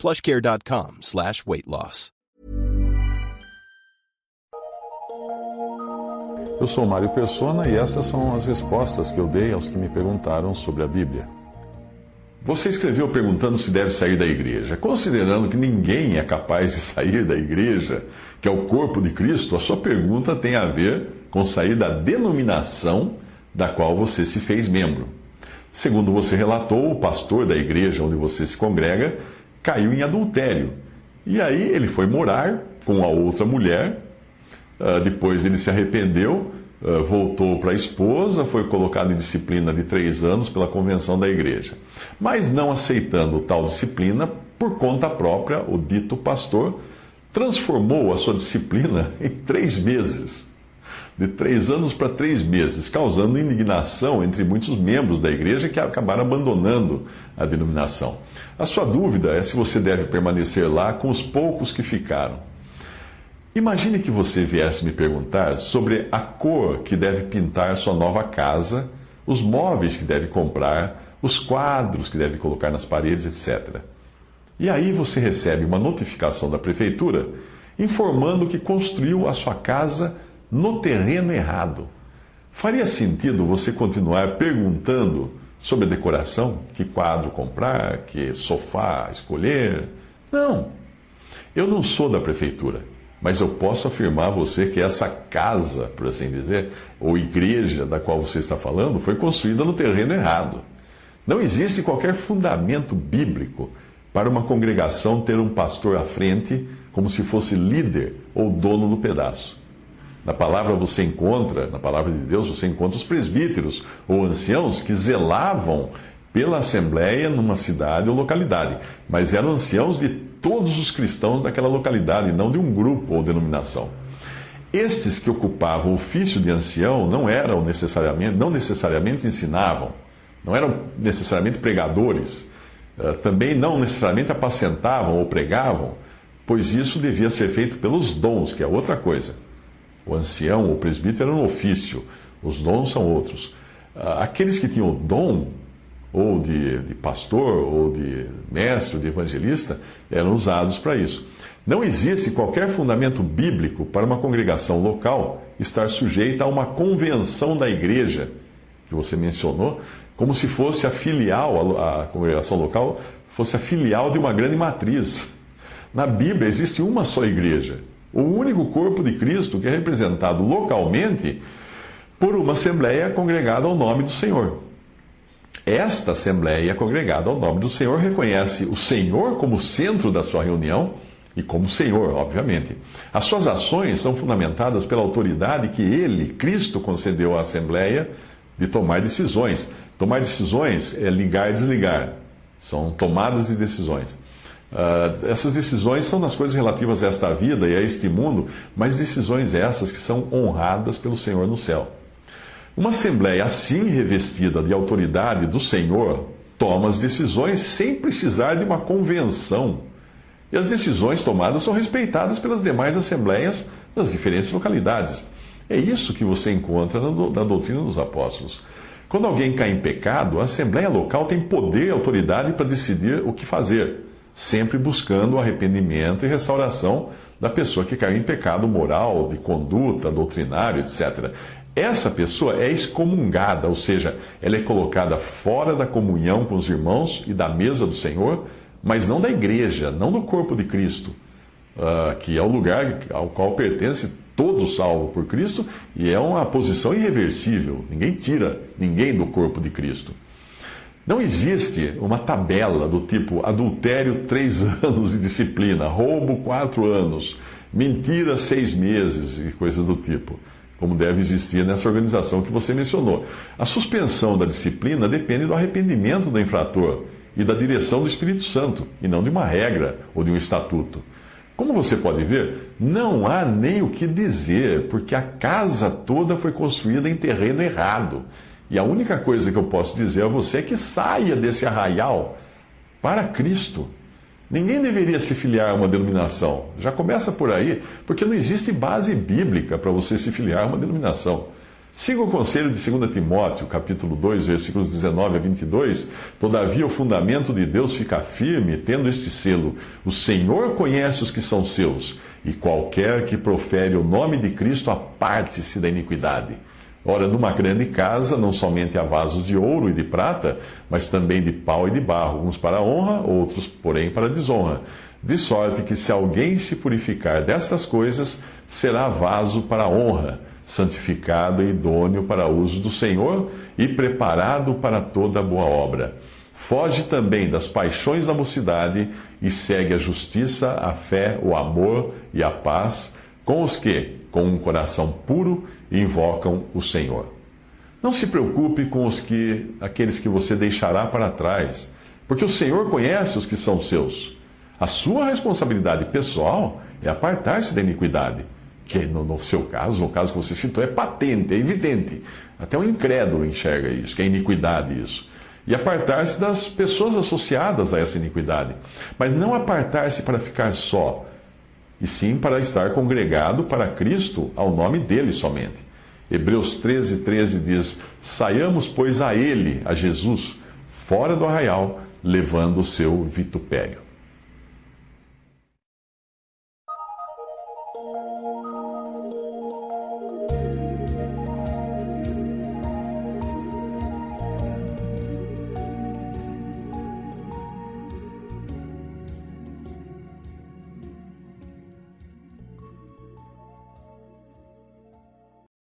plushcare.com slash weight loss. Eu sou Mário Persona e essas são as respostas que eu dei aos que me perguntaram sobre a Bíblia. Você escreveu perguntando se deve sair da igreja. Considerando que ninguém é capaz de sair da igreja, que é o corpo de Cristo, a sua pergunta tem a ver com sair da denominação da qual você se fez membro. Segundo você relatou, o pastor da igreja onde você se congrega caiu em adultério. E aí ele foi morar com a outra mulher, uh, depois ele se arrependeu, uh, voltou para a esposa, foi colocado em disciplina de três anos pela convenção da igreja. Mas não aceitando tal disciplina, por conta própria, o dito pastor transformou a sua disciplina em três meses de três anos para três meses, causando indignação entre muitos membros da igreja que acabaram abandonando a denominação. A sua dúvida é se você deve permanecer lá com os poucos que ficaram. Imagine que você viesse me perguntar sobre a cor que deve pintar sua nova casa, os móveis que deve comprar, os quadros que deve colocar nas paredes, etc. E aí você recebe uma notificação da prefeitura informando que construiu a sua casa no terreno errado. Faria sentido você continuar perguntando sobre a decoração? Que quadro comprar? Que sofá escolher? Não. Eu não sou da prefeitura, mas eu posso afirmar a você que essa casa, por assim dizer, ou igreja da qual você está falando, foi construída no terreno errado. Não existe qualquer fundamento bíblico para uma congregação ter um pastor à frente como se fosse líder ou dono do pedaço. Na palavra você encontra, na palavra de Deus, você encontra os presbíteros ou anciãos que zelavam pela assembleia numa cidade ou localidade, mas eram anciãos de todos os cristãos daquela localidade, não de um grupo ou denominação. Estes que ocupavam o ofício de ancião não eram necessariamente, não necessariamente ensinavam, não eram necessariamente pregadores, eh, também não necessariamente apacentavam ou pregavam, pois isso devia ser feito pelos dons, que é outra coisa. O ancião, o presbítero, era um ofício, os dons são outros. Ah, aqueles que tinham o dom, ou de, de pastor, ou de mestre, ou de evangelista, eram usados para isso. Não existe qualquer fundamento bíblico para uma congregação local estar sujeita a uma convenção da igreja, que você mencionou, como se fosse a filial, a, a congregação local fosse a filial de uma grande matriz. Na Bíblia existe uma só igreja, o único corpo de Cristo que é representado localmente por uma assembleia congregada ao nome do Senhor. Esta assembleia congregada ao nome do Senhor reconhece o Senhor como centro da sua reunião e como Senhor, obviamente. As suas ações são fundamentadas pela autoridade que ele, Cristo, concedeu à assembleia de tomar decisões. Tomar decisões é ligar e desligar. São tomadas de decisões. Uh, essas decisões são nas coisas relativas a esta vida e a este mundo, mas decisões essas que são honradas pelo Senhor no céu. Uma assembleia assim revestida de autoridade do Senhor toma as decisões sem precisar de uma convenção. E as decisões tomadas são respeitadas pelas demais assembleias das diferentes localidades. É isso que você encontra na doutrina dos apóstolos. Quando alguém cai em pecado, a assembleia local tem poder e autoridade para decidir o que fazer sempre buscando o arrependimento e restauração da pessoa que caiu em pecado moral, de conduta, doutrinário, etc. Essa pessoa é excomungada, ou seja, ela é colocada fora da comunhão com os irmãos e da mesa do Senhor, mas não da igreja, não do corpo de Cristo, uh, que é o lugar ao qual pertence todo salvo por Cristo e é uma posição irreversível. Ninguém tira ninguém do corpo de Cristo. Não existe uma tabela do tipo adultério três anos de disciplina, roubo quatro anos, mentira seis meses e coisas do tipo, como deve existir nessa organização que você mencionou. A suspensão da disciplina depende do arrependimento do infrator e da direção do Espírito Santo, e não de uma regra ou de um estatuto. Como você pode ver, não há nem o que dizer, porque a casa toda foi construída em terreno errado. E a única coisa que eu posso dizer a você é que saia desse arraial para Cristo. Ninguém deveria se filiar a uma denominação. Já começa por aí, porque não existe base bíblica para você se filiar a uma denominação. Siga o conselho de 2 Timóteo, capítulo 2, versículos 19 a 22. Todavia o fundamento de Deus fica firme, tendo este selo: O Senhor conhece os que são seus, e qualquer que profere o nome de Cristo aparte-se da iniquidade. Ora, numa grande casa, não somente há vasos de ouro e de prata, mas também de pau e de barro, uns para honra, outros, porém, para desonra. De sorte que, se alguém se purificar destas coisas, será vaso para honra santificado e idôneo para uso do Senhor e preparado para toda boa obra. Foge também das paixões da mocidade e segue a justiça, a fé, o amor e a paz com os que, com um coração puro, invocam o Senhor. Não se preocupe com os que aqueles que você deixará para trás, porque o Senhor conhece os que são seus. A sua responsabilidade pessoal é apartar-se da iniquidade que no, no, seu caso, no caso que você citou, é patente, é evidente. Até o incrédulo enxerga isso, que é iniquidade isso. E apartar-se das pessoas associadas a essa iniquidade. Mas não apartar-se para ficar só, e sim para estar congregado para Cristo ao nome dele somente. Hebreus 13, 13 diz: Saiamos, pois, a ele, a Jesus, fora do arraial, levando o seu vitupério.